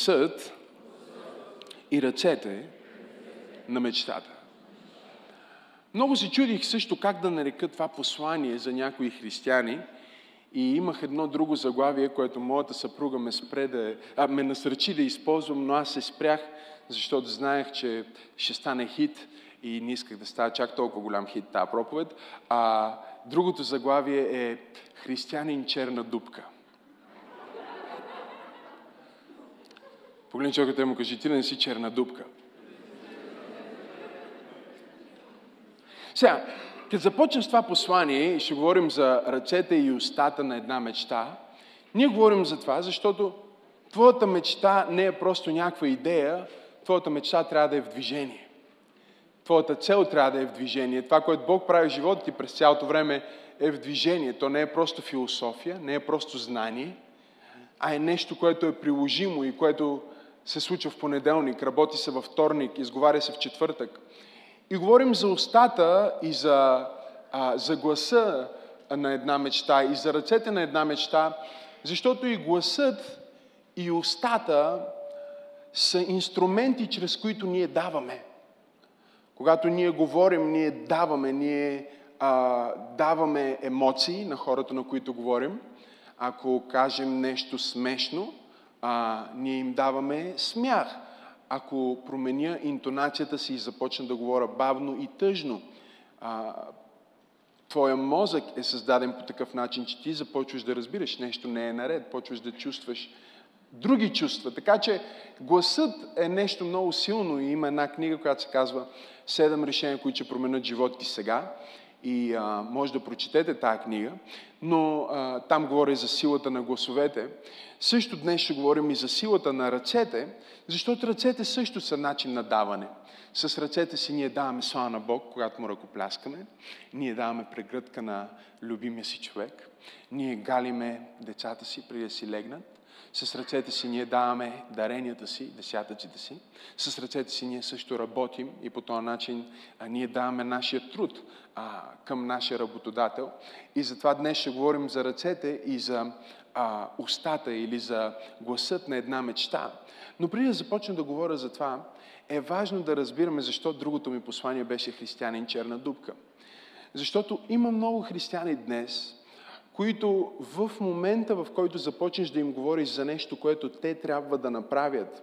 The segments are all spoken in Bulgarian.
гласът и ръцете на мечтата. Много се чудих също как да нарека това послание за някои християни и имах едно друго заглавие, което моята съпруга ме, спре да, а, ме насърчи да използвам, но аз се спрях, защото знаех, че ще стане хит и не исках да става чак толкова голям хит тази проповед. А другото заглавие е Християнин черна дупка. Погледни човекът и му кажи, ти не си черна дупка. Сега, като започнем с това послание и ще говорим за ръцете и устата на една мечта, ние говорим за това, защото твоята мечта не е просто някаква идея, твоята мечта трябва да е в движение. Твоята цел трябва да е в движение. Това, което Бог прави в живота ти през цялото време е в движение. То не е просто философия, не е просто знание, а е нещо, което е приложимо и което се случва в понеделник, работи се във вторник, изговаря се в четвъртък. И говорим за устата и за, а, за гласа на една мечта и за ръцете на една мечта, защото и гласът и устата са инструменти, чрез които ние даваме. Когато ние говорим, ние даваме, ние а, даваме емоции на хората, на които говорим. Ако кажем нещо смешно, а, ние им даваме смях ако променя интонацията си и започна да говоря бавно и тъжно, а, твоя мозък е създаден по такъв начин, че ти започваш да разбираш нещо не е наред, почваш да чувстваш други чувства. Така че гласът е нещо много силно и има една книга, която се казва Седем решения, които ще променят живота ти сега. И а, може да прочетете тази книга, но а, там говори за силата на гласовете. Също днес ще говорим и за силата на ръцете, защото ръцете също са начин на даване. С ръцете си ние даваме слава на Бог, когато му ръкопляскаме. Ние даваме прегръдка на любимия си човек. Ние галиме децата си преди да си легнат. С ръцете си ние даваме даренията си, десятъците си. С ръцете си ние също работим и по този начин а, ние даваме нашия труд а, към нашия работодател. И затова днес ще говорим за ръцете и за а, устата или за гласът на една мечта. Но преди да започна да говоря за това, е важно да разбираме защо другото ми послание беше християнин черна дупка. Защото има много християни днес, които в момента, в който започнеш да им говориш за нещо, което те трябва да направят,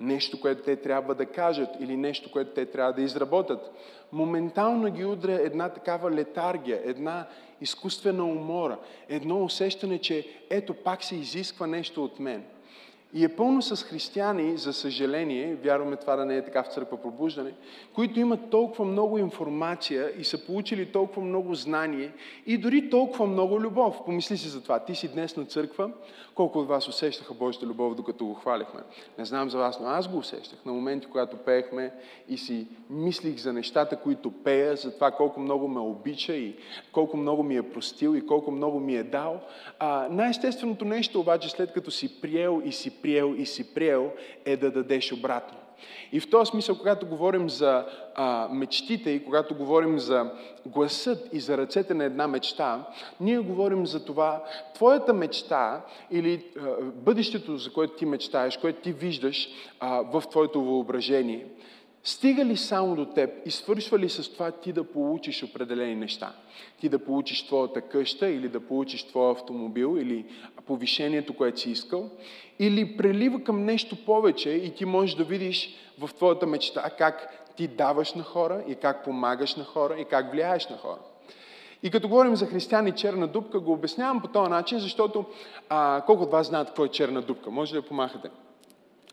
нещо, което те трябва да кажат или нещо, което те трябва да изработят, моментално ги удря една такава летаргия, една изкуствена умора, едно усещане, че ето пак се изисква нещо от мен – и е пълно с християни, за съжаление, вярваме това да не е така в църква пробуждане, които имат толкова много информация и са получили толкова много знание и дори толкова много любов. Помисли си за това. Ти си днес на църква. Колко от вас усещаха Божията любов, докато го хваляхме? Не знам за вас, но аз го усещах на моменти, когато пеехме и си мислих за нещата, които пея, за това колко много ме обича и колко много ми е простил и колко много ми е дал. Най-естественото нещо обаче, след като си приел и си приел и си приел, е да дадеш обратно. И в този смисъл, когато говорим за а, мечтите и когато говорим за гласът и за ръцете на една мечта, ние говорим за това, твоята мечта или а, бъдещето, за което ти мечтаеш, което ти виждаш а, в твоето въображение, стига ли само до теб и свършва ли с това ти да получиш определени неща? Ти да получиш твоята къща или да получиш твоя автомобил или повишението, което си искал? или прелива към нещо повече и ти можеш да видиш в твоята мечта как ти даваш на хора и как помагаш на хора и как влияеш на хора. И като говорим за християни черна дупка, го обяснявам по този начин, защото а, колко от вас знаят какво е черна дупка? Може да я помахате?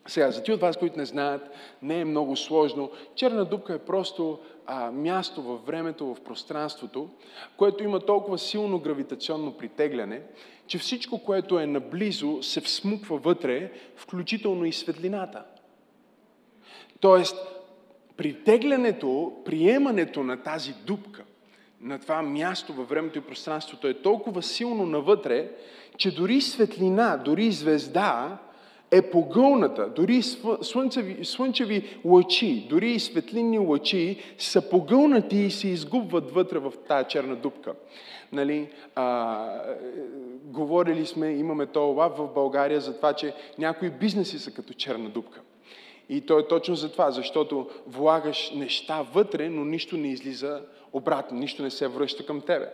Сега, за ти от вас, които не знаят, не е много сложно. Черна дупка е просто а, място във времето, в пространството, което има толкова силно гравитационно притегляне, че всичко, което е наблизо, се всмуква вътре, включително и светлината. Тоест, притеглянето, приемането на тази дупка, на това място във времето и пространството е толкова силно навътре, че дори светлина, дори звезда е погълната, дори слънчеви, слънчеви лъчи, дори и светлинни лъчи са погълнати и се изгубват вътре в тая черна дупка. Нали, а, говорили сме, имаме това в България за това, че някои бизнеси са като черна дупка. И то е точно за това, защото влагаш неща вътре, но нищо не излиза обратно, нищо не се връща към тебе.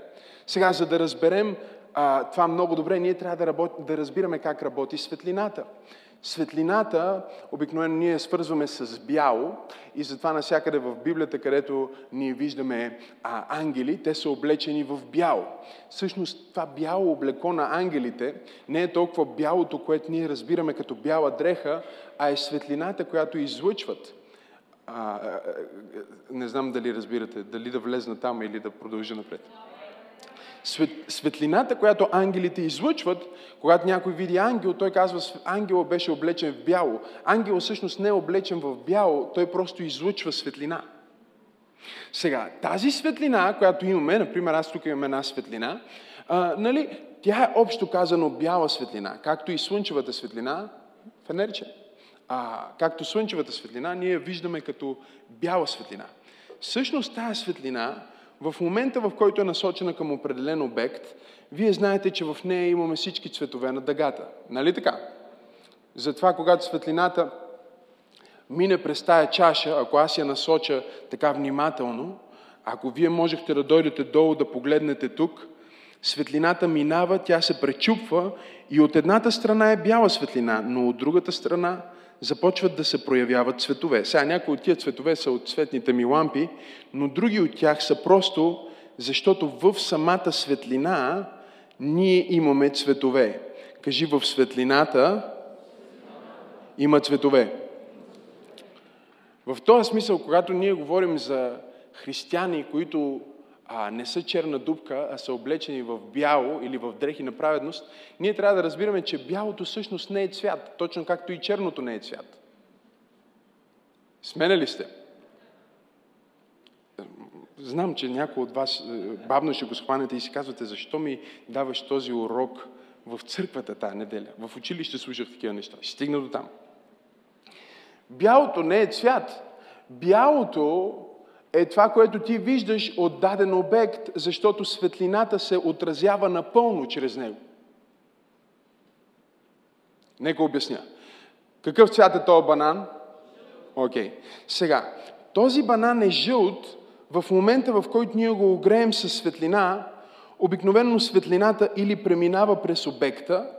Сега, за да разберем а, това много добре, ние трябва да, работ, да разбираме как работи светлината. Светлината, обикновено ние свързваме с бяло и затова навсякъде в Библията, където ние виждаме а, ангели, те са облечени в бяло. Всъщност това бяло облекло на ангелите не е толкова бялото, което ние разбираме като бяла дреха, а е светлината, която излъчват. А, не знам дали разбирате, дали да влезна там или да продължа напред светлината, която ангелите излъчват, когато някой види ангел, той казва, ангела беше облечен в бяло. Ангел всъщност не е облечен в бяло, той просто излъчва светлина. Сега, тази светлина, която имаме, например, аз тук имам една светлина, а, нали, тя е общо казано бяла светлина, както и слънчевата светлина, фенерче. А, както слънчевата светлина, ние виждаме като бяла светлина. Всъщност тази светлина в момента, в който е насочена към определен обект, вие знаете, че в нея имаме всички цветове на дъгата. Нали така? Затова, когато светлината мине през тая чаша, ако аз я насоча така внимателно, ако вие можехте да дойдете долу да погледнете тук, светлината минава, тя се пречупва и от едната страна е бяла светлина, но от другата страна започват да се проявяват цветове. Сега някои от тия цветове са от цветните ми лампи, но други от тях са просто защото в самата светлина ние имаме цветове. Кажи в светлината има цветове. В този смисъл, когато ние говорим за християни, които а, не са черна дупка, а са облечени в бяло или в дрехи на праведност, ние трябва да разбираме, че бялото всъщност не е цвят, точно както и черното не е цвят. Смене ли сте? Знам, че някой от вас е, бавно ще го схванете и си казвате, защо ми даваш този урок в църквата тази неделя. В училище слушах такива неща. Ще стигна до там. Бялото не е цвят. Бялото е това, което ти виждаш от даден обект, защото светлината се отразява напълно чрез него. Нека обясня. Какъв цвят е този банан? Окей. Okay. Сега, този банан е жълт в момента, в който ние го огреем със светлина, обикновено светлината или преминава през обекта,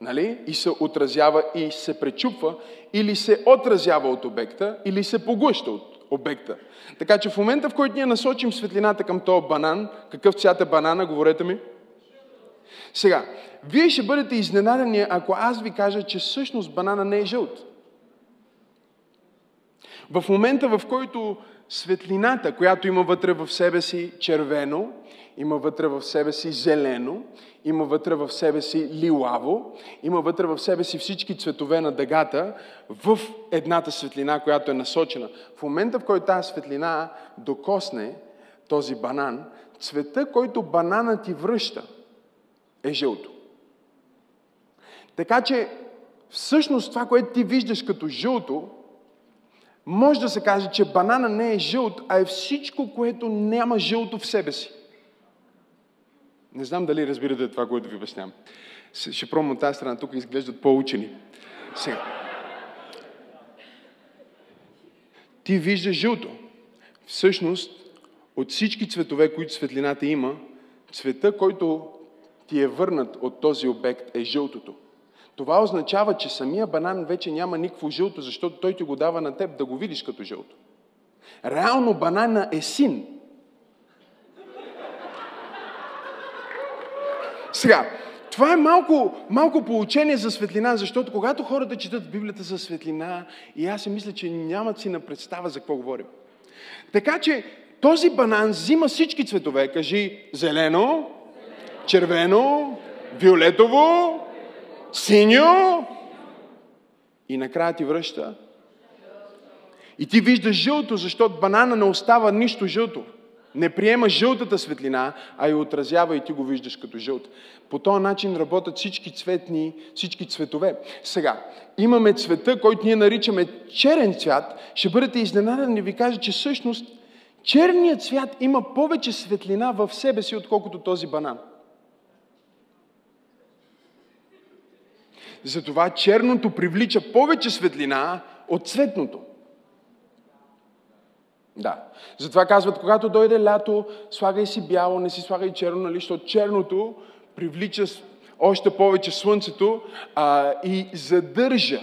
нали? и се отразява и се пречупва, или се отразява от обекта, или се поглъща от обекта. Така че в момента, в който ние насочим светлината към този банан, какъв цвят е банана, говорете ми? Сега, вие ще бъдете изненадани, ако аз ви кажа, че всъщност банана не е жълт. В момента, в който светлината, която има вътре в себе си червено, има вътре в себе си зелено, има вътре в себе си лилаво, има вътре в себе си всички цветове на дъгата в едната светлина, която е насочена. В момента, в който тази светлина докосне този банан, цвета, който банана ти връща, е жълто. Така че, всъщност това, което ти виждаш като жълто, може да се каже, че банана не е жълт, а е всичко, което няма жълто в себе си. Не знам дали разбирате това, което ви обяснявам. Ще пробвам от тази страна, тук изглеждат по-учени. Сега. Ти виждаш жълто. Всъщност, от всички цветове, които светлината има, цвета, който ти е върнат от този обект е жълтото. Това означава, че самия банан вече няма никакво жълто, защото той ти го дава на теб да го видиш като жълто. Реално банана е син. Сега, това е малко, малко получение за светлина, защото когато хората четат Библията за светлина, и аз си мисля, че нямат си на представа за какво говорим. Така че този банан взима всички цветове. Кажи зелено, червено, виолетово, синьо и накрая ти връща. И ти виждаш жълто, защото банана не остава нищо жълто. Не приема жълтата светлина, а я отразява и ти го виждаш като жълт. По този начин работят всички цветни, всички цветове. Сега, имаме цвета, който ние наричаме черен цвят. Ще бъдете изненадани ви кажа, че всъщност черният цвят има повече светлина в себе си, отколкото този банан. Затова черното привлича повече светлина от цветното. Да. Затова казват, когато дойде лято, слагай си бяло, не си слагай черно, нали, защото черното привлича още повече слънцето а, и задържа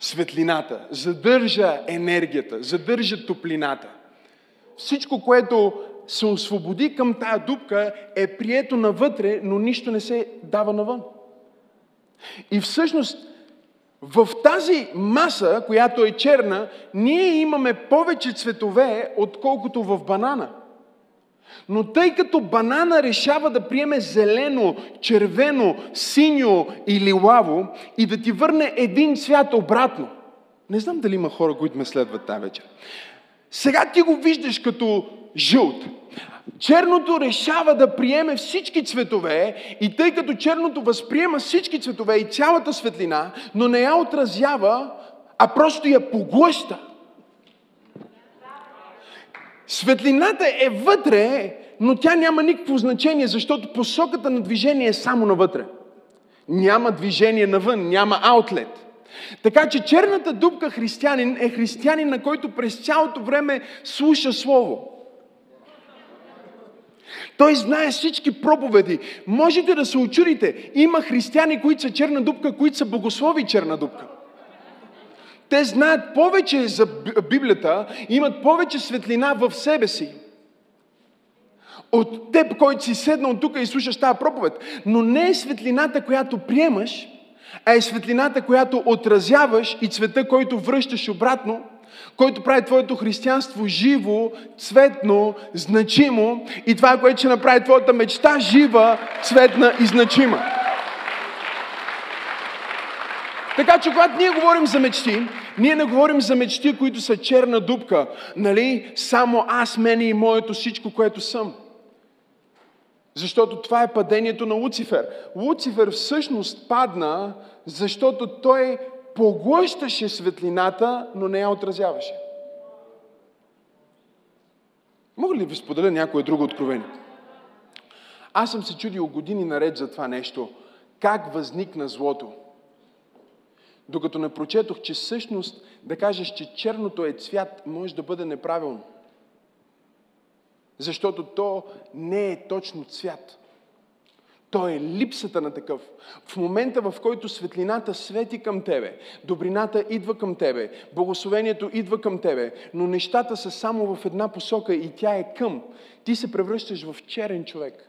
светлината, задържа енергията, задържа топлината. Всичко, което се освободи към тая дупка, е прието навътре, но нищо не се дава навън. И всъщност в тази маса, която е черна, ние имаме повече цветове, отколкото в банана. Но тъй като банана решава да приеме зелено, червено, синьо или лаво и да ти върне един цвят обратно, не знам дали има хора, които ме следват тази вечер. Сега ти го виждаш като жълт. Черното решава да приеме всички цветове и тъй като черното възприема всички цветове и цялата светлина, но не я отразява, а просто я поглъща. Светлината е вътре, но тя няма никакво значение, защото посоката на движение е само навътре. Няма движение навън, няма аутлет. Така че черната дупка християнин е християнин, на който през цялото време слуша Слово. Той знае всички проповеди. Можете да се очудите. Има християни, които са черна дупка, които са богослови черна дупка. Те знаят повече за Библията, имат повече светлина в себе си. От теб, който си седнал тук и слушаш тази проповед. Но не е светлината, която приемаш, а е светлината, която отразяваш и цвета, който връщаш обратно – който прави твоето християнство живо, цветно, значимо и това, което ще направи твоята мечта жива, цветна и значима. Така че, когато ние говорим за мечти, ние не говорим за мечти, които са черна дупка, нали? Само аз, мене и моето всичко, което съм. Защото това е падението на Луцифер. Луцифер всъщност падна, защото той поглъщаше светлината, но не я отразяваше. Мога ли ви споделя някое друго откровение? Аз съм се чудил години наред за това нещо. Как възникна злото? Докато не прочетох, че всъщност да кажеш, че черното е цвят, може да бъде неправилно. Защото то не е точно цвят. То е липсата на такъв. В момента, в който светлината свети към тебе, добрината идва към тебе, благословението идва към тебе, но нещата са само в една посока и тя е към, ти се превръщаш в черен човек.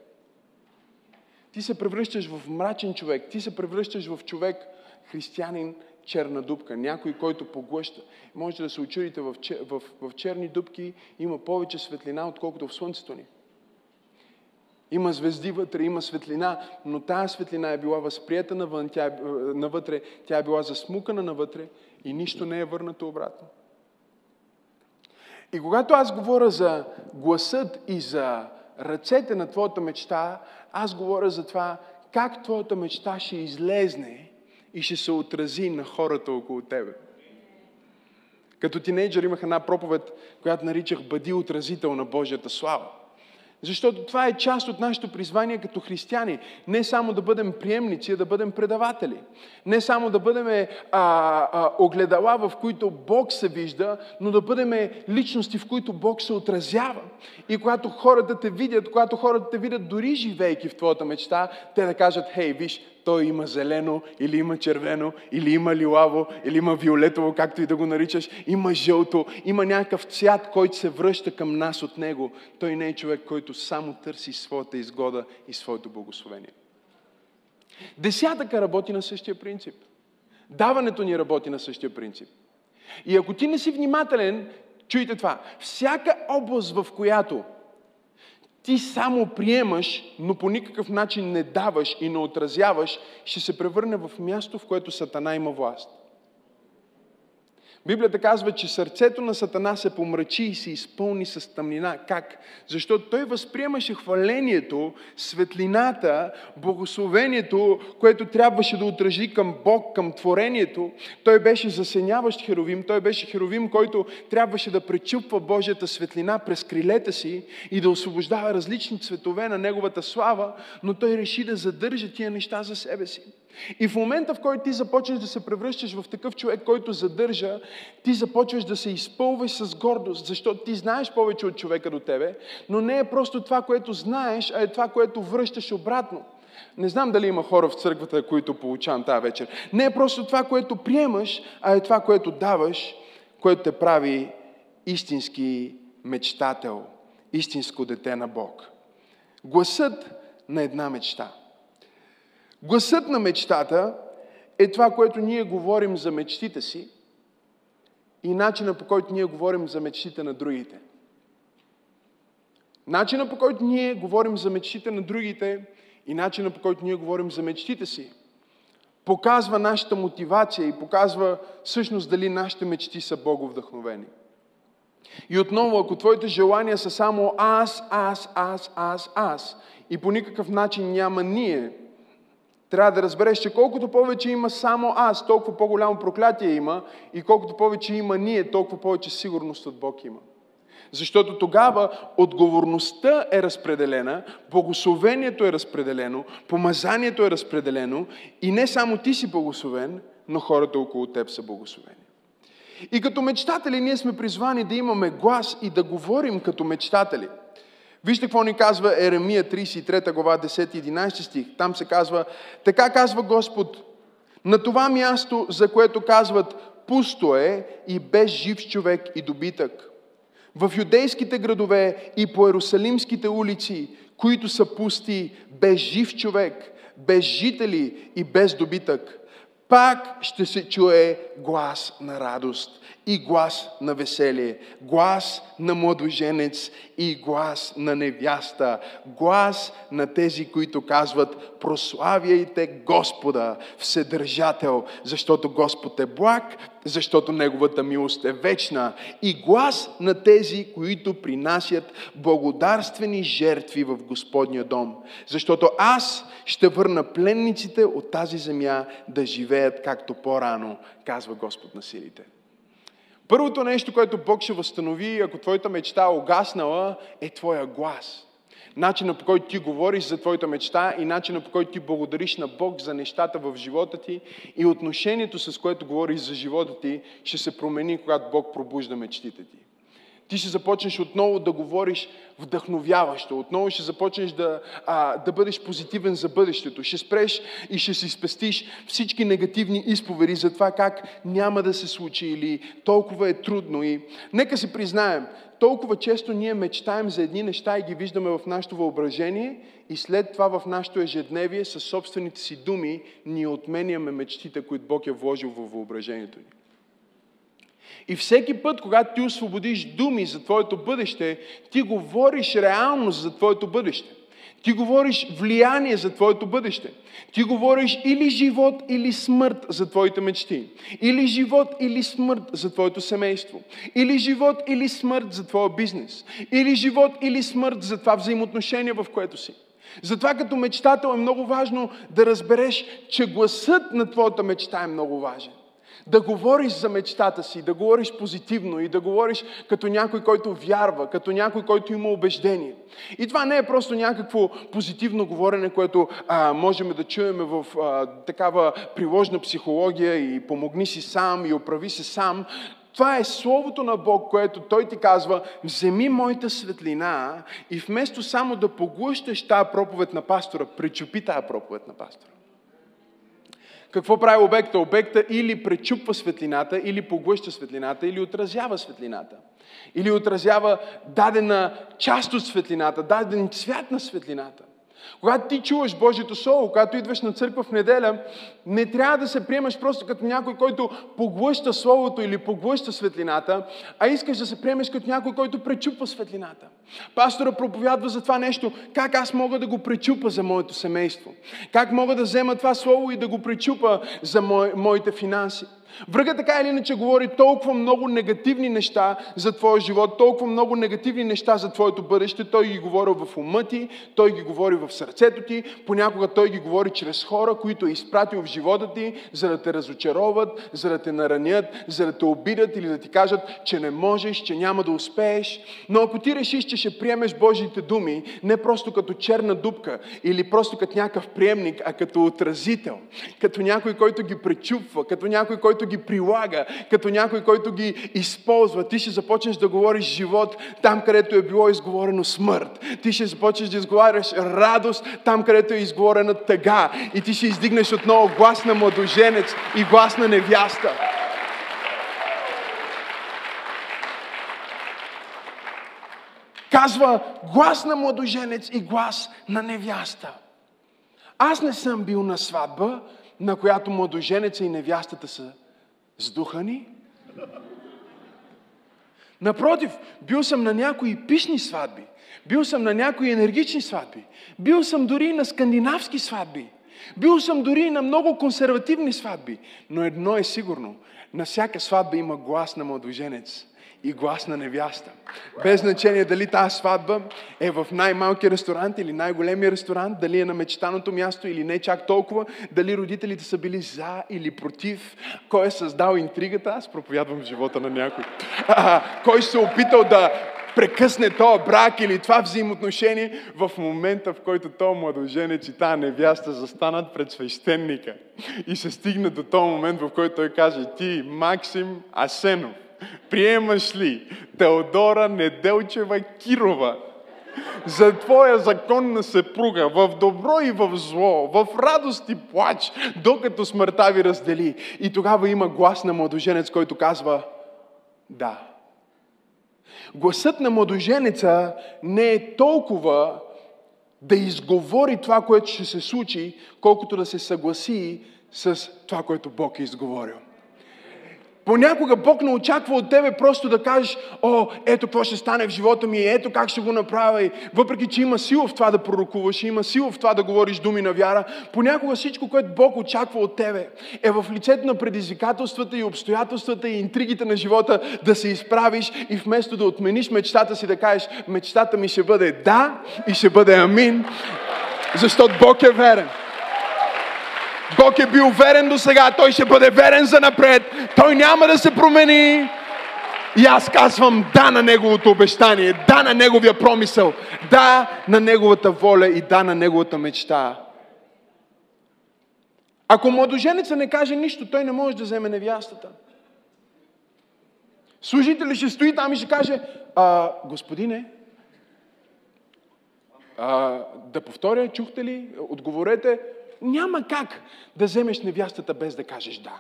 Ти се превръщаш в мрачен човек. Ти се превръщаш в човек, християнин, черна дупка. Някой, който поглъща. Можете да се очудите, в, в, в черни дупки има повече светлина, отколкото в слънцето ни. Има звезди вътре, има светлина, но тази светлина е била възприята навън, тя е, навътре, тя е била засмукана навътре и нищо не е върнато обратно. И когато аз говоря за гласът и за ръцете на твоята мечта, аз говоря за това как твоята мечта ще излезне и ще се отрази на хората около тебе. Като тинейджър имах една проповед, която наричах Бъди отразител на Божията слава. Защото това е част от нашето призвание като християни. Не само да бъдем приемници, а да бъдем предаватели. Не само да бъдем а, а, огледала, в които Бог се вижда, но да бъдем личности, в които Бог се отразява. И когато хората те видят, когато хората те видят дори живейки в твоята мечта, те да кажат, хей, виж, той има зелено, или има червено, или има лилаво, или има виолетово, както и да го наричаш, има жълто, има някакъв цвят, който се връща към нас от него. Той не е човек, който само търси своята изгода и своето благословение. Десятъка работи на същия принцип. Даването ни работи на същия принцип. И ако ти не си внимателен, чуйте това, всяка област, в която ти само приемаш, но по никакъв начин не даваш и не отразяваш, ще се превърне в място, в което Сатана има власт. Библията казва, че сърцето на Сатана се помрачи и се изпълни с тъмнина. Как? Защото той възприемаше хвалението, светлината, благословението, което трябваше да отражи към Бог, към творението. Той беше засеняващ херовим, той беше херовим, който трябваше да пречупва Божията светлина през крилета си и да освобождава различни цветове на неговата слава, но той реши да задържа тия неща за себе си. И в момента, в който ти започнеш да се превръщаш в такъв човек, който задържа, ти започваш да се изпълваш с гордост, защото ти знаеш повече от човека до тебе, но не е просто това, което знаеш, а е това, което връщаш обратно. Не знам дали има хора в църквата, които получавам тази вечер. Не е просто това, което приемаш, а е това, което даваш, което те прави истински мечтател, истинско дете на Бог. Гласът на една мечта. Гласът на мечтата е това, което ние говорим за мечтите си и начина по който ние говорим за мечтите на другите. Начина по който ние говорим за мечтите на другите и начина по който ние говорим за мечтите си показва нашата мотивация и показва всъщност дали нашите мечти са боговдъхновени. И отново, ако твоите желания са само аз, аз, аз, аз, аз и по никакъв начин няма ние, трябва да разбереш, че колкото повече има само аз, толкова по-голямо проклятие има и колкото повече има ние, толкова повече сигурност от Бог има. Защото тогава отговорността е разпределена, благословението е разпределено, помазанието е разпределено и не само ти си благословен, но хората около теб са благословени. И като мечтатели ние сме призвани да имаме глас и да говорим като мечтатели – Вижте какво ни казва Еремия 33 глава 10-11 стих. Там се казва, така казва Господ, на това място, за което казват, пусто е и без жив човек и добитък. В юдейските градове и по ерусалимските улици, които са пусти, без жив човек, без жители и без добитък, пак ще се чуе глас на радост и глас на веселие, глас на младоженец и глас на невяста, глас на тези, които казват прославяйте Господа, Вседържател, защото Господ е благ, защото Неговата милост е вечна и глас на тези, които принасят благодарствени жертви в Господния дом, защото аз ще върна пленниците от тази земя да живеят както по-рано, казва Господ на силите. Първото нещо, което Бог ще възстанови, ако твоята мечта е огаснала, е твоя глас. Начина по който ти говориш за твоята мечта и начина по който ти благодариш на Бог за нещата в живота ти и отношението с което говориш за живота ти ще се промени, когато Бог пробужда мечтите ти. Ти ще започнеш отново да говориш вдъхновяващо. Отново ще започнеш да, а, да бъдеш позитивен за бъдещето. Ще спреш и ще си спестиш всички негативни изповери за това как няма да се случи или толкова е трудно. И нека си признаем, толкова често ние мечтаем за едни неща и ги виждаме в нашето въображение и след това в нашето ежедневие със собствените си думи ние отменяме мечтите, които Бог е вложил в въображението ни. И всеки път, когато ти освободиш думи за твоето бъдеще, ти говориш реалност за твоето бъдеще. Ти говориш влияние за твоето бъдеще. Ти говориш или живот, или смърт за твоите мечти. Или живот, или смърт за твоето семейство. Или живот, или смърт за твоя бизнес. Или живот, или смърт за това взаимоотношение, в което си. Затова като мечтател е много важно да разбереш, че гласът на твоята мечта е много важен да говориш за мечтата си, да говориш позитивно и да говориш като някой, който вярва, като някой, който има убеждение. И това не е просто някакво позитивно говорене, което а, можем да чуем в а, такава приложна психология и помогни си сам и оправи се сам. Това е Словото на Бог, което Той ти казва, вземи моята светлина и вместо само да поглъщаш тази проповед на пастора, причупи тази проповед на пастора. Какво прави обекта? Обекта или пречупва светлината, или поглъща светлината, или отразява светлината. Или отразява дадена част от светлината, даден цвят на светлината. Когато ти чуваш Божието Слово, когато идваш на църква в неделя, не трябва да се приемаш просто като някой, който поглъща Словото или поглъща светлината, а искаш да се приемеш като някой, който пречупва светлината. Пастора проповядва за това нещо, как аз мога да го пречупа за моето семейство. Как мога да взема това Слово и да го пречупа за мо... моите финанси. Врага така или иначе говори толкова много негативни неща за твоя живот, толкова много негативни неща за твоето бъдеще. Той ги говори в ума ти, той ги говори в сърцето ти, понякога той ги говори чрез хора, които е изпратил в живота ти, за да те разочароват, за да те наранят, за да те обидят или да ти кажат, че не можеш, че няма да успееш. Но ако ти решиш, че ще приемеш Божиите думи, не просто като черна дупка или просто като някакъв приемник, а като отразител, като някой, който ги пречупва, като някой, който ги прилага, като някой, който ги използва. Ти ще започнеш да говориш живот там, където е било изговорено смърт. Ти ще започнеш да изговаряш радост там, където е изговорена тъга. И ти ще издигнеш отново глас на младоженец и глас на невяста. Казва глас на младоженец и глас на невяста. Аз не съм бил на сватба, на която младоженеца и невястата са сдухани. Напротив, бил съм на някои пишни сватби. Бил съм на някои енергични сватби. Бил съм дори на скандинавски сватби. Бил съм дори на много консервативни сватби. Но едно е сигурно. На всяка сватба има глас на младоженец и глас на невяста. Без значение дали тази сватба е в най-малки ресторант или най-големия ресторант, дали е на мечтаното място или не чак толкова, дали родителите са били за или против, кой е създал интригата, аз проповядвам живота на някой. Кой се е опитал да прекъсне този брак или това взаимоотношение в момента, в който този младоженец и тази невяста застанат пред свещеника и се стигне до този момент, в който той каже, ти, Максим Асенов, приемаш ли Теодора Неделчева Кирова за твоя законна съпруга, в добро и в зло, в радост и плач, докато смъртта ви раздели. И тогава има глас на младоженец, който казва да. Гласът на младоженеца не е толкова да изговори това, което ще се случи, колкото да се съгласи с това, което Бог е изговорил. Понякога Бог не очаква от тебе просто да кажеш, о, ето какво ще стане в живота ми, ето как ще го направя. И въпреки, че има сила в това да пророкуваш, има сила в това да говориш думи на вяра, понякога всичко, което Бог очаква от тебе, е в лицето на предизвикателствата и обстоятелствата и интригите на живота да се изправиш и вместо да отмениш мечтата си, да кажеш, мечтата ми ще бъде да и ще бъде амин, защото Бог е верен. Бог е бил верен до сега, Той ще бъде верен за напред. Той няма да се промени. И аз казвам да на Неговото обещание, да на Неговия промисъл, да на Неговата воля и да на Неговата мечта. Ако младоженеца не каже нищо, той не може да вземе невястата. Служителят ще стои там и ще каже, а, господине, а, да повторя, чухте ли, отговорете, няма как да вземеш невястата без да кажеш да.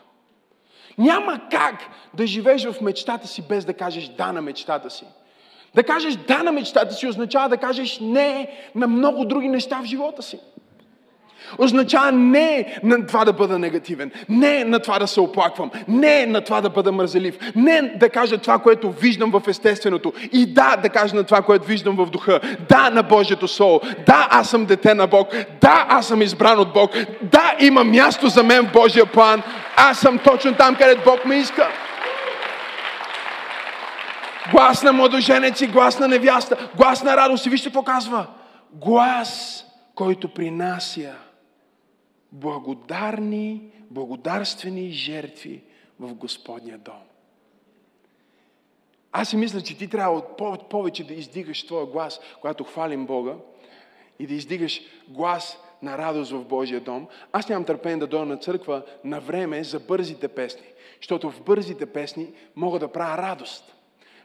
Няма как да живееш в мечтата си без да кажеш да на мечтата си. Да кажеш да на мечтата си означава да кажеш не на много други неща в живота си. Означава не на това да бъда негативен, не на това да се оплаквам, не на това да бъда мързелив, не да кажа това, което виждам в естественото и да, да кажа на това, което виждам в духа. Да, на Божието Слово. Да, аз съм дете на Бог. Да, аз съм избран от Бог. Да, има място за мен в Божия план. Аз съм точно там, където Бог ме иска. Глас на младоженец и глас на невяста. Глас на радост. И вижте какво казва. Глас, който принася благодарни, благодарствени жертви в Господния дом. Аз си мисля, че ти трябва повече да издигаш твоя глас, когато хвалим Бога и да издигаш глас на радост в Божия дом. Аз нямам търпение да дойда на църква на време за бързите песни, защото в бързите песни мога да правя радост.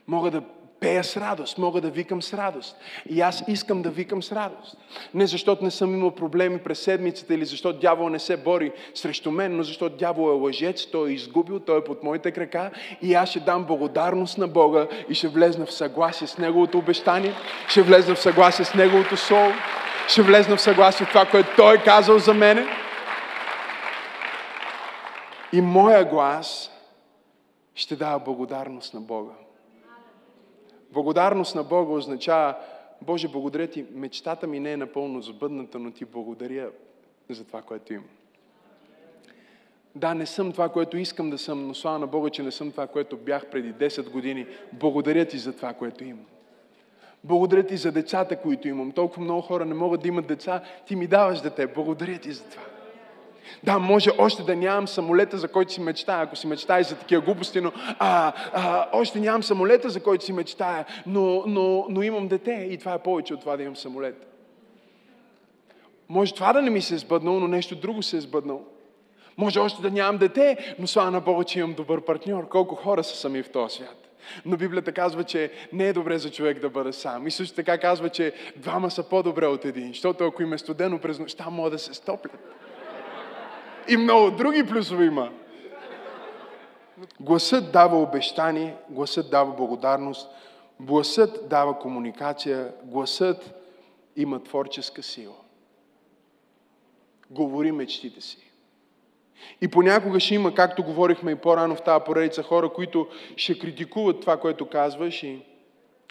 Мога да пея с радост, мога да викам с радост. И аз искам да викам с радост. Не защото не съм имал проблеми през седмицата или защото дявол не се бори срещу мен, но защото дявол е лъжец, той е изгубил, той е под моите крака и аз ще дам благодарност на Бога и ще влезна в съгласие с Неговото обещание, ще влезна в съгласие с Неговото сол, ще влезна в съгласие с това, което Той е казал за мене. И моя глас ще дава благодарност на Бога. Благодарност на Бога означава, Боже, благодаря ти, мечтата ми не е напълно сбъдната, но ти благодаря за това, което имам. Да, не съм това, което искам да съм, но слава на Бога, че не съм това, което бях преди 10 години. Благодаря ти за това, което имам. Благодаря ти за децата, които имам. Толкова много хора не могат да имат деца. Ти ми даваш дете. Благодаря ти за това. Да, може още да нямам самолета, за който си мечтая, ако си мечтая за такива глупости, но а, а, още нямам самолета, за който си мечтая, но, но, но имам дете и това е повече от това да имам самолет. Може това да не ми се е сбъднало, но нещо друго се е сбъднало. Може още да нямам дете, но слава на Бога, че имам добър партньор. Колко хора са сами в този свят. Но Библията казва, че не е добре за човек да бъде сам. И също така казва, че двама са по-добре от един. Защото ако им е студено през нощта, могат да се стоплят. И много други плюсове има. Гласът дава обещание, гласът дава благодарност, гласът дава комуникация, гласът има творческа сила. Говори мечтите си. И понякога ще има, както говорихме и по-рано в тази поредица, хора, които ще критикуват това, което казваш и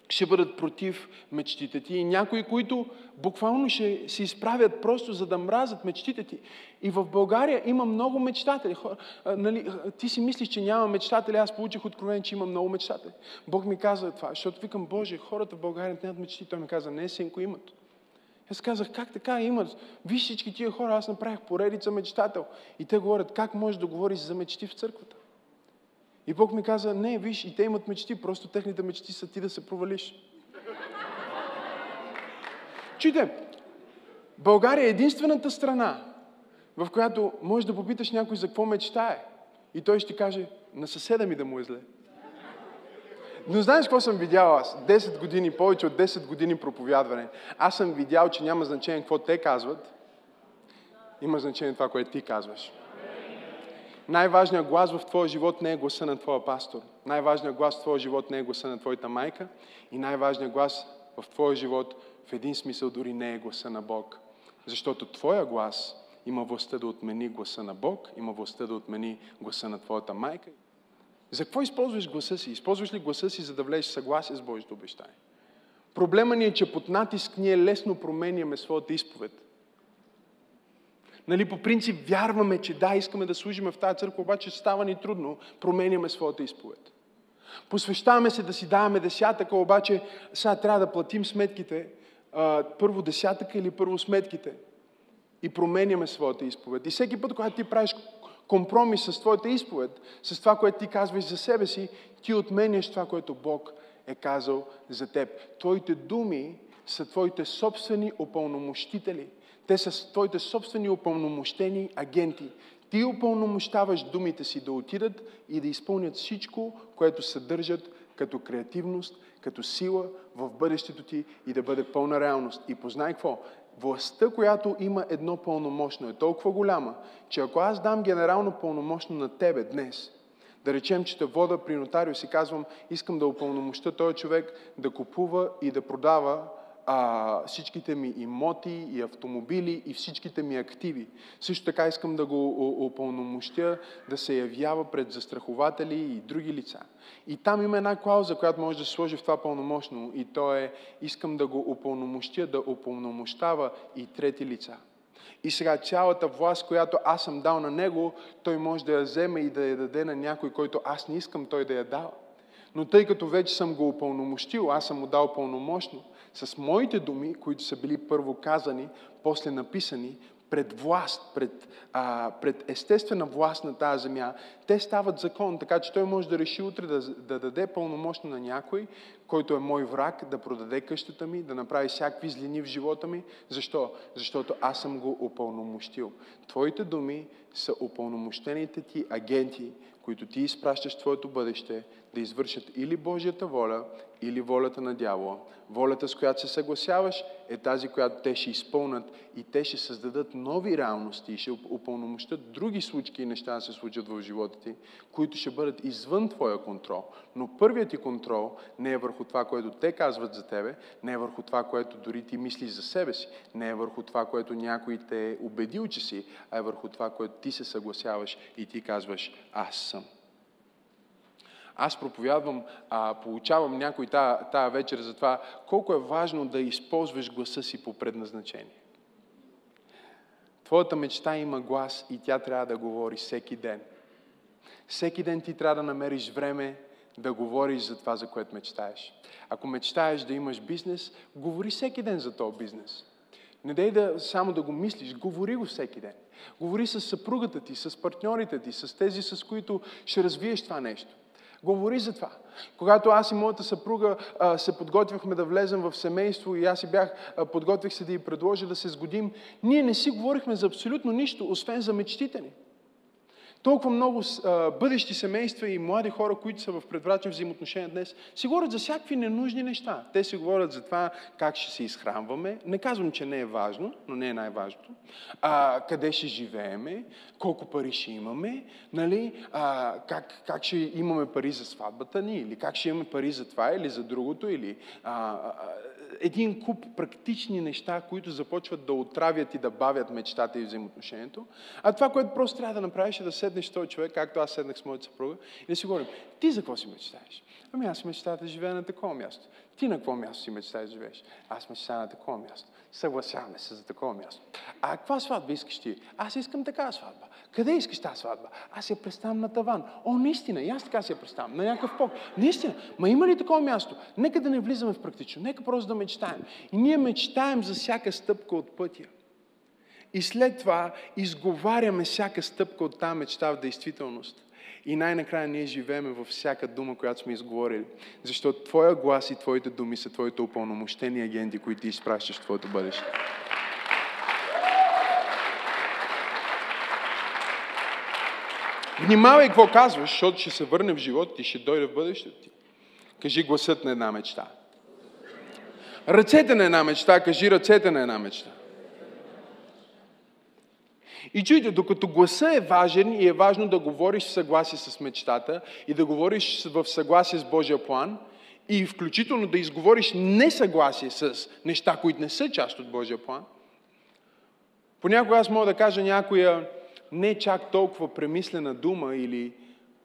ще бъдат против мечтите ти. И някои, които буквално ще се изправят просто за да мразят мечтите ти. И в България има много мечтатели. Нали, ти си мислиш, че няма мечтатели. Аз получих откровение, че има много мечтатели. Бог ми каза това, защото викам, Боже, хората в България нямат мечти. Той ми каза, не, синко, имат. Аз казах, как така имат? Виж всички тия хора, аз направих поредица мечтател. И те говорят, как можеш да говориш за мечти в църквата? И Бог ми каза, не, виж, и те имат мечти, просто техните мечти са ти да се провалиш. Чуйте, България е единствената страна, в която можеш да попиташ някой за какво мечтае. И той ще каже, на съседа ми да му е зле. Но знаеш какво съм видял аз? 10 години, повече от 10 години проповядване. Аз съм видял, че няма значение какво те казват. Има значение това, което ти казваш. Най-важният глас в твоя живот не е гласа на твоя пастор. Най-важният глас в твоя живот не е гласа на твоята майка. И най-важният глас в твоя живот в един смисъл дори не е гласа на Бог. Защото твоя глас има властта да отмени гласа на Бог, има властта да отмени гласа на твоята майка. За какво използваш гласа си? Използваш ли гласа си, за да влезеш съгласие с Божието обещание? Проблема ни е, че под натиск ние лесно променяме своята изповед. Нали, по принцип вярваме, че да, искаме да служиме в тази църква, обаче става ни трудно, променяме своята изповед. Посвещаваме се да си даваме десятъка, обаче сега трябва да платим сметките. Първо десятъка или първо сметките. И променяме своята изповед. И всеки път, когато ти правиш компромис с твоята изповед, с това, което ти казваш за себе си, ти отменяш това, което Бог е казал за теб. Твоите думи са твоите собствени опълномощители. Те са твоите собствени опълномощени агенти. Ти опълномощаваш думите си да отидат и да изпълнят всичко, което съдържат като креативност, като сила в бъдещето ти и да бъде пълна реалност. И познай какво? властта, която има едно пълномощно, е толкова голяма, че ако аз дам генерално пълномощно на тебе днес, да речем, че те вода при нотариус и казвам, искам да упълномоща този човек да купува и да продава а, всичките ми имоти и автомобили и всичките ми активи. Също така искам да го упълномощя да се явява пред застрахователи и други лица. И там има една клауза, която може да се сложи в това пълномощно и то е искам да го упълномощя да упълномощава и трети лица. И сега цялата власт, която аз съм дал на него, той може да я вземе и да я даде на някой, който аз не искам той да я дава. Но тъй като вече съм го упълномощил, аз съм му дал пълномощно, с моите думи, които са били първо казани, после написани, пред власт, пред, а, пред естествена власт на тази земя, те стават закон, така че той може да реши утре да, да даде пълномощно на някой, който е мой враг, да продаде къщата ми, да направи всякакви злини в живота ми. Защо? Защото аз съм го упълномощил. Твоите думи са упълномощените ти агенти, които ти изпращаш в твоето бъдеще, да извършат или Божията воля, или волята на дявола. Волята, с която се съгласяваш, е тази, която те ще изпълнат и те ще създадат нови реалности и ще упълномощат други случки и неща да се случат в живота ти, които ще бъдат извън твоя контрол. Но първият ти контрол не е върху това, което те казват за тебе, не е върху това, което дори ти мислиш за себе си, не е върху това, което някой те е убедил, че си, а е върху това, което ти се съгласяваш и ти казваш аз съм. Аз проповядвам, а, получавам някой тая, тая вечер за това колко е важно да използваш гласа си по предназначение. Твоята мечта има глас и тя трябва да говори всеки ден. Всеки ден ти трябва да намериш време да говориш за това, за което мечтаеш. Ако мечтаеш да имаш бизнес, говори всеки ден за този бизнес. Не дай да само да го мислиш, говори го всеки ден. Говори с съпругата ти, с партньорите ти, с тези, с които ще развиеш това нещо. Говори за това. Когато аз и моята съпруга а, се подготвяхме да влезем в семейство и аз си бях, а, подготвих се да й предложа да се сгодим, ние не си говорихме за абсолютно нищо, освен за мечтите ни. Толкова много а, бъдещи семейства и млади хора, които са в предврачни взаимоотношения днес, си говорят за всякакви ненужни неща. Те си говорят за това как ще се изхранваме. Не казвам, че не е важно, но не е най-важното. А, къде ще живееме, колко пари ще имаме, нали? а, как, как ще имаме пари за сватбата ни, или как ще имаме пари за това или за другото, или а, а, един куп практични неща, които започват да отравят и да бавят мечтата и взаимоотношението. А това, което просто трябва да направиш е да седнеш с този човек, както аз седнах с моята съпруга, и да си говорим, ти за какво си мечтаеш? Ами аз мечтая да живея на такова място. Ти на какво място си мечтаеш да живееш? Аз мечтая на такова място. Съгласяваме се за такова място. А каква сватба искаш ти? Аз искам такава сватба. Къде искаш тази сватба? Аз я представям на таван. О, наистина, и аз така си я представям. На някакъв пок. Наистина. Ма има ли такова място? Нека да не влизаме в практично. Нека просто да мечтаем. И ние мечтаем за всяка стъпка от пътя. И след това изговаряме всяка стъпка от тази мечта в действителност. И най-накрая ние живееме във всяка дума, която сме изговорили. Защото Твоя глас и Твоите думи са Твоите упълномощени агенти, които ти изпращаш в Твоето бъдеще. Внимавай какво казваш, защото ще се върне в живота ти, ще дойде в бъдещето ти. Кажи гласът на една мечта. Ръцете на една мечта, кажи ръцете на една мечта. И чуйте, докато гласа е важен и е важно да говориш в съгласие с мечтата и да говориш в съгласие с Божия план и включително да изговориш несъгласие с неща, които не са част от Божия план, понякога аз мога да кажа някоя не чак толкова премислена дума или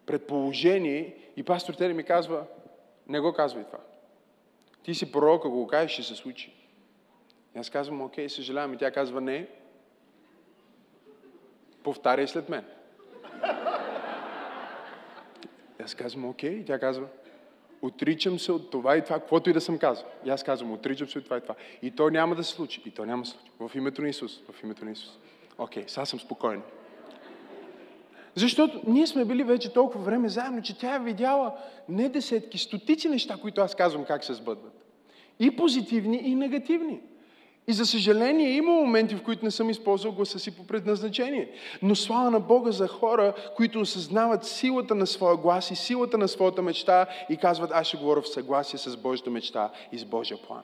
предположение и пастор Тери ми казва, не го казвай това. Ти си пророк, ако го кажеш, ще се случи. И аз казвам, окей, съжалявам. И тя казва, не, повтаряй след мен. Аз казвам, окей, и тя казва, отричам се от това и това, каквото и да съм казал. И аз казвам, отричам се от това и това. И то няма да се случи. И то няма да се случи. В името на Исус. В името на Исус. Окей, сега съм спокоен. Защото ние сме били вече толкова време заедно, че тя е видяла не десетки, стотици неща, които аз казвам как се сбъдват. И позитивни, и негативни. И за съжаление има моменти, в които не съм използвал гласа си по предназначение. Но слава на Бога за хора, които осъзнават силата на своя глас и силата на своята мечта и казват, аз ще говоря в съгласие с Божията мечта и с Божия план.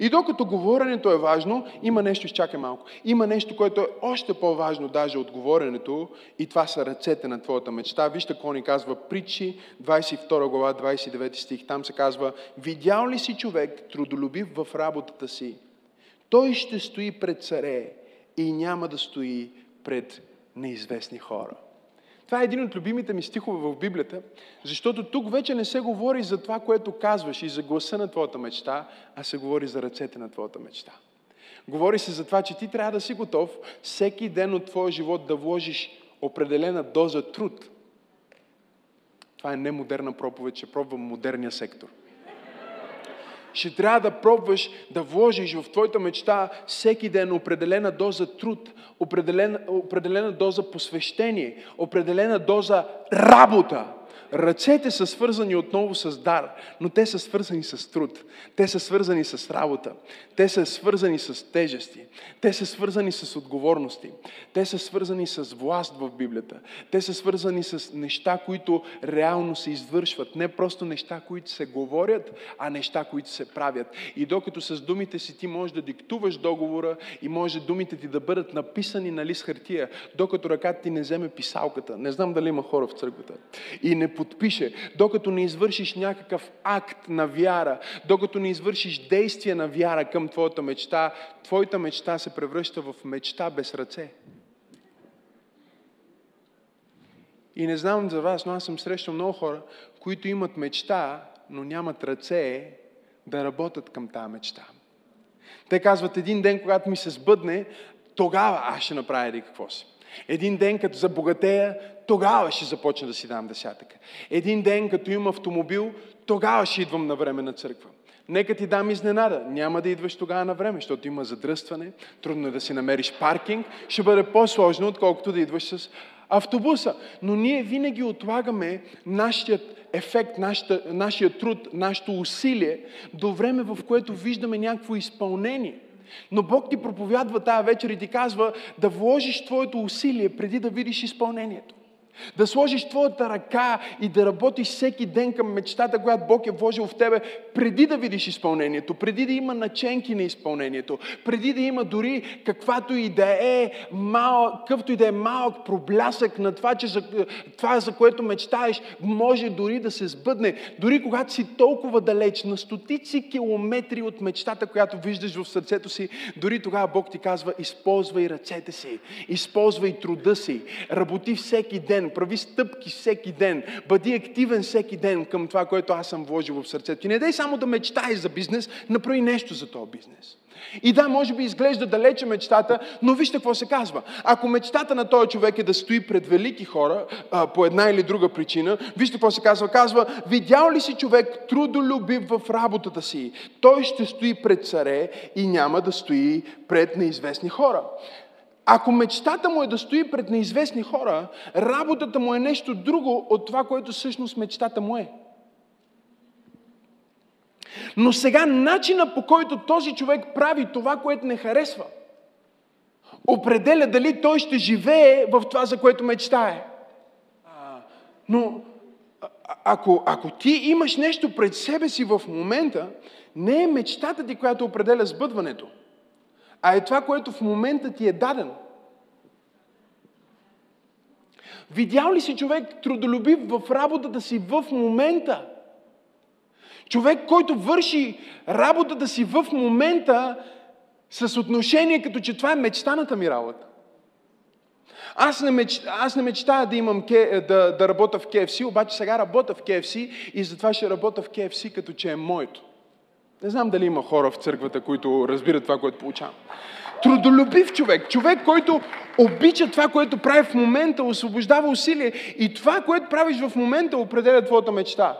И докато говоренето е важно, има нещо, изчакай малко, има нещо, което е още по-важно даже от говоренето и това са ръцете на твоята мечта. Вижте какво ни казва Притчи, 22 глава, 29 стих. Там се казва, видял ли си човек трудолюбив в работата си? Той ще стои пред царе и няма да стои пред неизвестни хора. Това е един от любимите ми стихове в Библията, защото тук вече не се говори за това, което казваш и за гласа на твоята мечта, а се говори за ръцете на твоята мечта. Говори се за това, че ти трябва да си готов всеки ден от твоя живот да вложиш определена доза труд. Това е немодерна проповед, че пробвам модерния сектор – ще трябва да пробваш да вложиш в твоята мечта всеки ден определена доза труд, определена, определена доза посвещение, определена доза работа. Ръцете са свързани отново с дар, но те са свързани с труд. Те са свързани с работа. Те са свързани с тежести. Те са свързани с отговорности. Те са свързани с власт в Библията. Те са свързани с неща, които реално се извършват. Не просто неща, които се говорят, а неща, които се правят. И докато с думите си ти можеш да диктуваш договора и може думите ти да бъдат написани на лист хартия, докато ръката ти не вземе писалката. Не знам дали има хора в църквата. И не подпише, докато не извършиш някакъв акт на вяра, докато не извършиш действие на вяра към твоята мечта, твоята мечта се превръща в мечта без ръце. И не знам за вас, но аз съм срещал много хора, които имат мечта, но нямат ръце да работят към тази мечта. Те казват, един ден, когато ми се сбъдне, тогава аз ще направя еди какво си. Един ден, като забогатея, тогава ще започна да си дам десятъка. Един ден, като имам автомобил, тогава ще идвам на време на църква. Нека ти дам изненада. Няма да идваш тогава на време, защото има задръстване, трудно е да си намериш паркинг. Ще бъде по-сложно, отколкото да идваш с автобуса. Но ние винаги отлагаме нашият ефект, нашата, нашия труд, нашето усилие до време, в което виждаме някакво изпълнение. Но Бог ти проповядва тази вечер и ти казва да вложиш твоето усилие преди да видиш изпълнението. Да сложиш твоята ръка и да работиш всеки ден към мечтата, която Бог е вложил в тебе, преди да видиш изпълнението, преди да има наченки на изпълнението, преди да има дори каквато и да е малък, какъвто и да е малък проблясък на това, че за, това, за което мечтаеш, може дори да се сбъдне. Дори когато си толкова далеч, на стотици километри от мечтата, която виждаш в сърцето си, дори тогава Бог ти казва, използвай ръцете си, използвай труда си, работи всеки ден, прави стъпки всеки ден, бъди активен всеки ден към това, което аз съм вложил в сърцето ти. Не дай само да мечтаеш за бизнес, направи нещо за този бизнес. И да, може би изглежда далече мечтата, но вижте какво се казва. Ако мечтата на този човек е да стои пред велики хора, а, по една или друга причина, вижте какво се казва. Казва, видял ли си човек трудолюбив в работата си? Той ще стои пред царе и няма да стои пред неизвестни хора. Ако мечтата му е да стои пред неизвестни хора, работата му е нещо друго от това, което всъщност мечтата му е. Но сега начина по който този човек прави това, което не харесва, определя дали той ще живее в това, за което мечтае. Но ако, ако ти имаш нещо пред себе си в момента, не е мечтата ти, която определя сбъдването а е това, което в момента ти е дадено. Видял ли си човек трудолюбив в работата си в момента? Човек, който върши работата си в момента с отношение, като че това е мечтаната ми работа. Аз не, меч... аз не мечтая да, имам ке... да, да работя в KFC, обаче сега работя в KFC и затова ще работя в KFC, като че е моето. Не знам дали има хора в църквата, които разбират това, което получавам. Трудолюбив човек, човек, който обича това, което прави в момента, освобождава усилие и това, което правиш в момента, определя твоята мечта.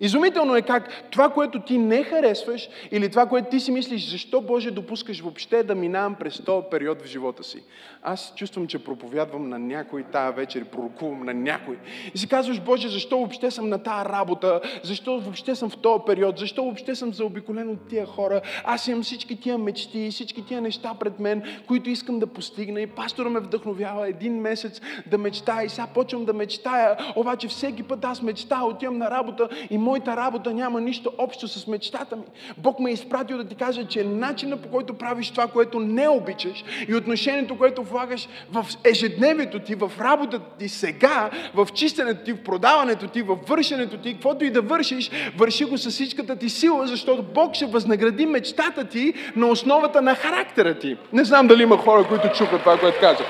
Изумително е как това, което ти не харесваш или това, което ти си мислиш, защо Боже допускаш въобще да минавам през този период в живота си. Аз чувствам, че проповядвам на някой тая вечер, пророкувам на някой. И си казваш, Боже, защо въобще съм на тая работа? Защо въобще съм в този период? Защо въобще съм заобиколен от тия хора? Аз имам всички тия мечти, всички тия неща пред мен, които искам да постигна. И пастора ме вдъхновява един месец да мечтая. И сега почвам да мечтая, обаче всеки път аз мечтая, отивам на работа и моята работа няма нищо общо с мечтата ми. Бог ме е изпратил да ти кажа, че начина по който правиш това, което не обичаш и отношението, което влагаш в ежедневието ти, в работата ти сега, в чистенето ти, в продаването ти, в вършенето ти, каквото и да вършиш, върши го с всичката ти сила, защото Бог ще възнагради мечтата ти на основата на характера ти. Не знам дали има хора, които чуха това, което казах.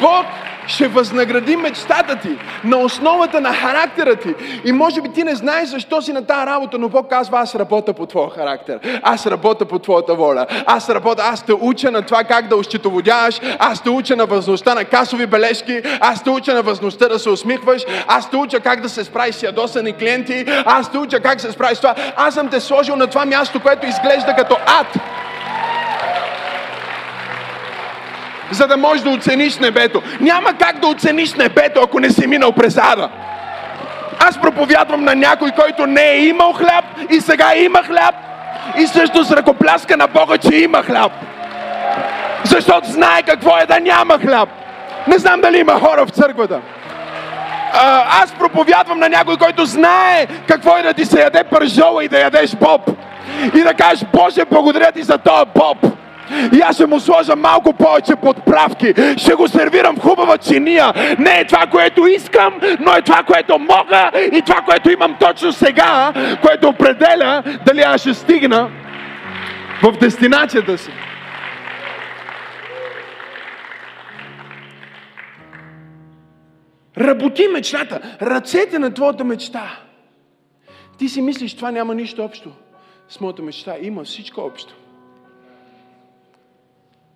Бог ще възнагради мечтата ти на основата на характера ти. И може би ти не знаеш защо си на тази работа, но Бог казва, аз работя по твоя характер. Аз работя по твоята воля. Аз работя, аз те уча на това как да ощетоводяваш. Аз те уча на възможността на касови бележки. Аз те уча на възможността да се усмихваш. Аз те уча как да се справиш с ядосани клиенти. Аз те уча как се справиш с това. Аз съм те сложил на това място, което изглежда като ад. За да можеш да оцениш небето. Няма как да оцениш небето, ако не си минал през ада. Аз проповядвам на някой, който не е имал хляб и сега има хляб и също с ръкопляска на Бога, че има хляб. Защото знае какво е да няма хляб. Не знам дали има хора в църквата. А, аз проповядвам на някой, който знае какво е да ти се яде пържола и да ядеш боб. И да кажеш, Боже, благодаря ти за този боб. И аз ще му сложа малко повече подправки. Ще го сервирам в хубава чиния. Не е това, което искам, но е това, което мога и това, което имам точно сега, което определя дали аз ще стигна в дестинацията си. Работи мечтата, ръцете на твоята мечта. Ти си мислиш, това няма нищо общо с моята мечта. Има всичко общо.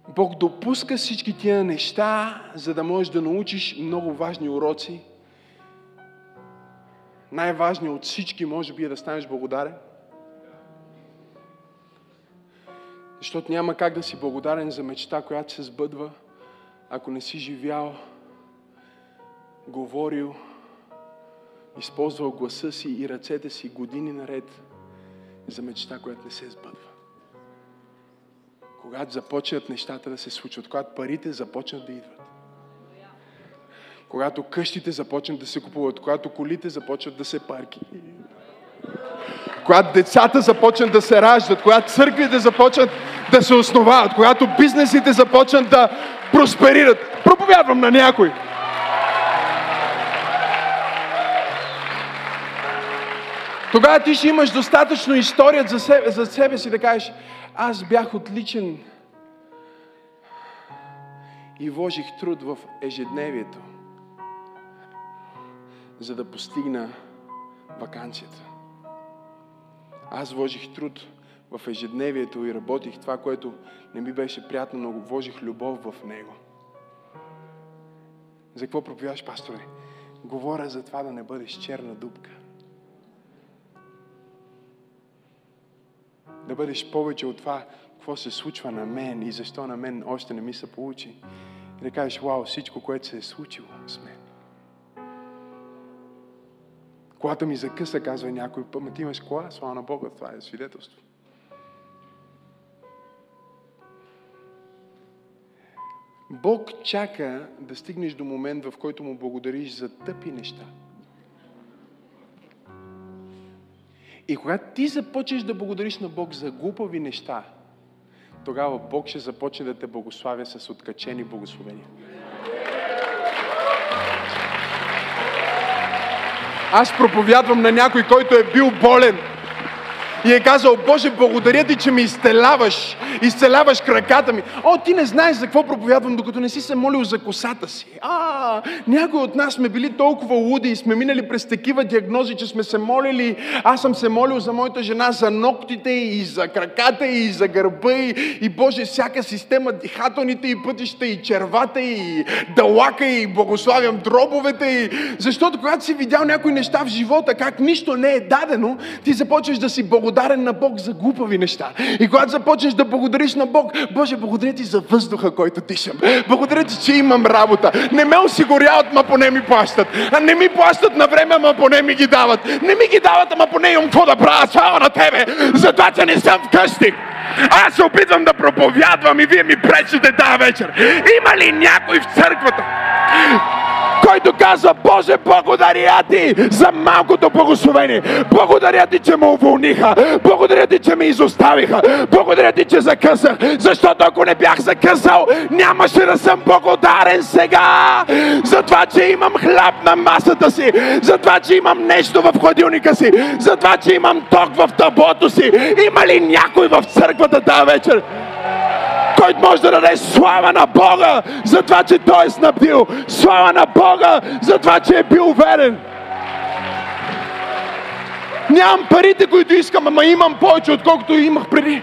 Бог допуска всички тия неща, за да можеш да научиш много важни уроци. Най-важният от всички може би е да станеш благодарен. Защото няма как да си благодарен за мечта, която се сбъдва, ако не си живял, говорил, използвал гласа си и ръцете си години наред за мечта, която не се сбъдва. Когато започнат нещата да се случват, когато парите започнат да идват, когато къщите започнат да се купуват, когато колите започнат да се парки, когато децата започнат да се раждат, когато църквите започнат да се основават, когато бизнесите започнат да просперират. Проповядвам на някой. Тогава ти ще имаш достатъчно история за себе, за себе си да кажеш, аз бях отличен и вложих труд в ежедневието, за да постигна вакансията. Аз вложих труд в ежедневието и работих това, което не ми беше приятно, но вложих любов в него. За какво проповядаш, пасторе? Говоря за това да не бъдеш черна дупка. Да бъдеш повече от това, какво се случва на мен и защо на мен още не ми се получи. И да кажеш, вау, всичко, което се е случило с мен. Колата ми закъса, казва някой път, ти имаш кола, слава на Бога, това е свидетелство. Бог чака да стигнеш до момент, в който му благодариш за тъпи неща. И когато ти започнеш да благодариш на Бог за глупави неща, тогава Бог ще започне да те благославя с откачени благословения. Аз проповядвам на някой, който е бил болен и е казал, Боже, благодаря ти, че ме изцеляваш. Изцеляваш краката ми. О, ти не знаеш за какво проповядвам, докато не си се молил за косата си. А, някои от нас сме били толкова луди и сме минали през такива диагнози, че сме се молили. Аз съм се молил за моята жена, за ногтите и за краката и за гърба и, и Боже, всяка система, дихателните и пътища и червата и далака и благославям дробовете и... Защото когато си видял някои неща в живота, как нищо не е дадено, ти започваш да си благодарен благодарен на Бог за глупави неща. И когато започнеш да благодариш на Бог, Боже, благодаря ти за въздуха, който дишам. Благодаря ти, че имам работа. Не ме осигуряват, ма поне ми плащат. А не ми плащат на време, ма поне ми ги дават. Не ми ги дават, ама поне имам какво да правя. Слава на тебе, затова, че не съм вкъщи. Аз се опитвам да проповядвам и вие ми пречите тази вечер. Има ли някой в църквата, който казва, Боже, благодаря ти за малкото благословение. Благодаря ти, че ме уволниха. Благодаря ти, че ме изоставиха. Благодаря ти, че закъсах. Защото ако не бях закъсал, нямаше да съм благодарен сега. За това, че имам хляб на масата си. За това, че имам нещо в хладилника си. За това, че имам ток в таблото си. Има ли някой в църквата тази вечер? Който може да даде слава на Бога за това, че Той е снабдил. Слава на Бога за това, че е бил верен. Нямам парите, които искам, ама имам повече, отколкото имах преди.